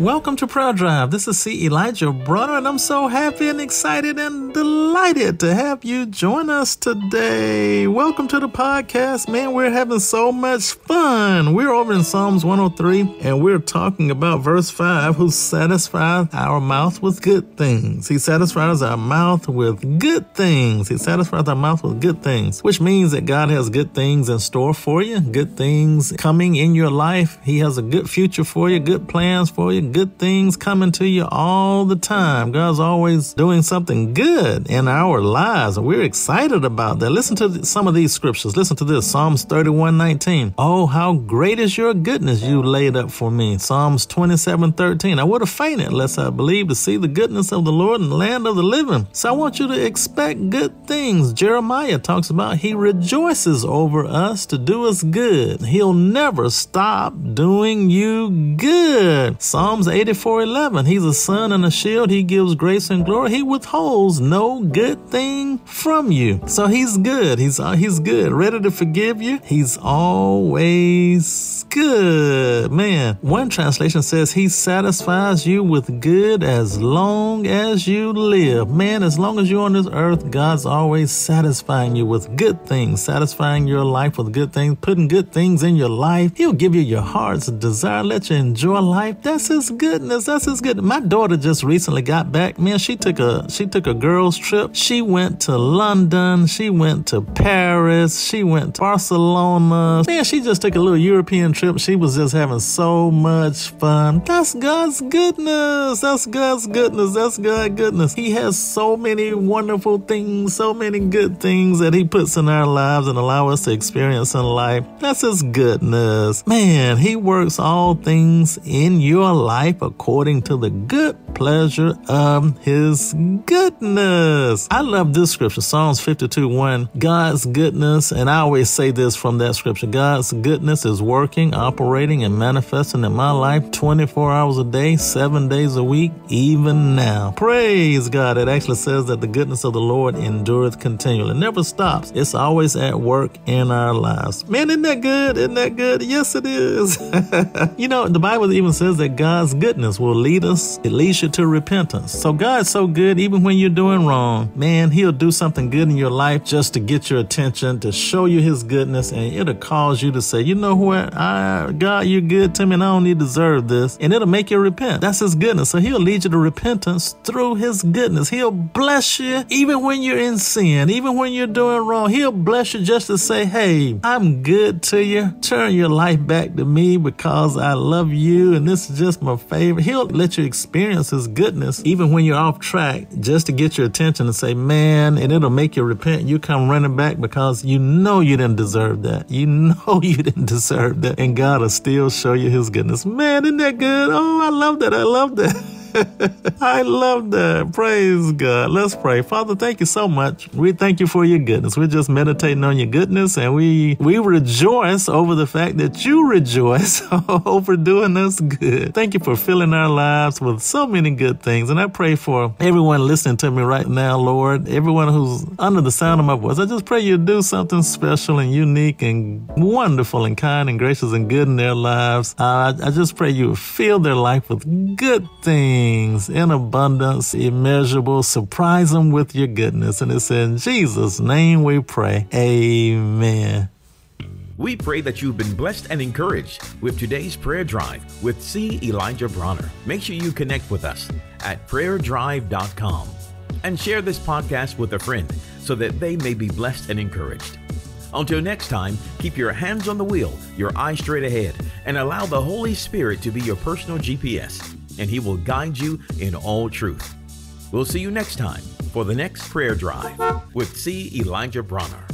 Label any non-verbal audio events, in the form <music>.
Welcome to Prayer Drive. This is C. Elijah Bronner, and I'm so happy and excited and delighted to have you join us today. Welcome to the podcast. Man, we're having so much fun. We're over in Psalms 103, and we're talking about verse 5 who satisfies our mouth with good things. He satisfies our mouth with good things. He satisfies our mouth with good things, which means that God has good things in store for you, good things coming in your life. He has a good future for you, good plans for you good things coming to you all the time. God's always doing something good in our lives, and we're excited about that. Listen to some of these scriptures. Listen to this Psalms 31 19. Oh, how great is your goodness you laid up for me. Psalms 27 13. I would have fainted unless I believed to see the goodness of the Lord in the land of the living. So I want you to expect good things. Jeremiah talks about he rejoices over us to do us good. He'll never stop doing you good. Psalm Psalms 84:11. He's a sun and a shield. He gives grace and glory. He withholds no good thing from you. So he's good. He's uh, he's good. Ready to forgive you. He's always good. Man, one translation says he satisfies you with good as long as you live. Man, as long as you're on this earth, God's always satisfying you with good things, satisfying your life with good things, putting good things in your life. He'll give you your heart's desire, let you enjoy life. That's his goodness. That's his goodness. My daughter just recently got back. Man, she took a she took a girls trip. She went to London. She went to Paris. She went to Barcelona. Man, she just took a little European trip. She was just having so much fun. That's God's goodness. That's God's goodness. That's God's goodness. He has so many wonderful things, so many good things that he puts in our lives and allow us to experience in life. That's his goodness. Man, he works all things in your life life according to the good pleasure of his goodness. I love this scripture, Psalms 52 1. God's goodness, and I always say this from that scripture God's goodness is working, operating, and manifesting in my life 24 hours a day, seven days a week, even now. Praise God. It actually says that the goodness of the Lord endureth continually. It never stops. It's always at work in our lives. Man, isn't that good? Isn't that good? Yes, it is. <laughs> you know, the Bible even says that God God's goodness will lead us, it leads you to repentance. So God's so good, even when you're doing wrong, man, He'll do something good in your life just to get your attention, to show you His goodness, and it'll cause you to say, you know what, I, God, you're good to me, and I don't need deserve this, and it'll make you repent. That's His goodness. So He'll lead you to repentance through His goodness. He'll bless you even when you're in sin, even when you're doing wrong. He'll bless you just to say, hey, I'm good to you. Turn your life back to me because I love you, and this is just my favor. He'll let you experience His goodness even when you're off track just to get your attention and say, man, and it'll make you repent. You come running back because you know you didn't deserve that. You <laughs> know you didn't deserve that. And God will still show you His goodness. Man, isn't that good? Oh, I love that. I love that. <laughs> I love that. Praise God. Let's pray. Father, thank you so much. We thank you for your goodness. We're just meditating on your goodness and we we rejoice over the fact that you rejoice <laughs> over doing us good. Thank you for filling our lives with so many good things. And I pray for everyone listening to me right now, Lord, everyone who's under the sound of my voice. I just pray you do something special and unique and wonderful and kind and gracious and good in their lives. Uh, I, I just pray you fill their life with good things things in abundance, immeasurable. Surprise them with your goodness. And it's in Jesus' name we pray. Amen. We pray that you've been blessed and encouraged with today's prayer drive with C. Elijah Bronner. Make sure you connect with us at prayerdrive.com and share this podcast with a friend so that they may be blessed and encouraged. Until next time, keep your hands on the wheel, your eyes straight ahead, and allow the Holy Spirit to be your personal GPS and He will guide you in all truth. We'll see you next time for the next prayer drive with C. Elijah Bronner.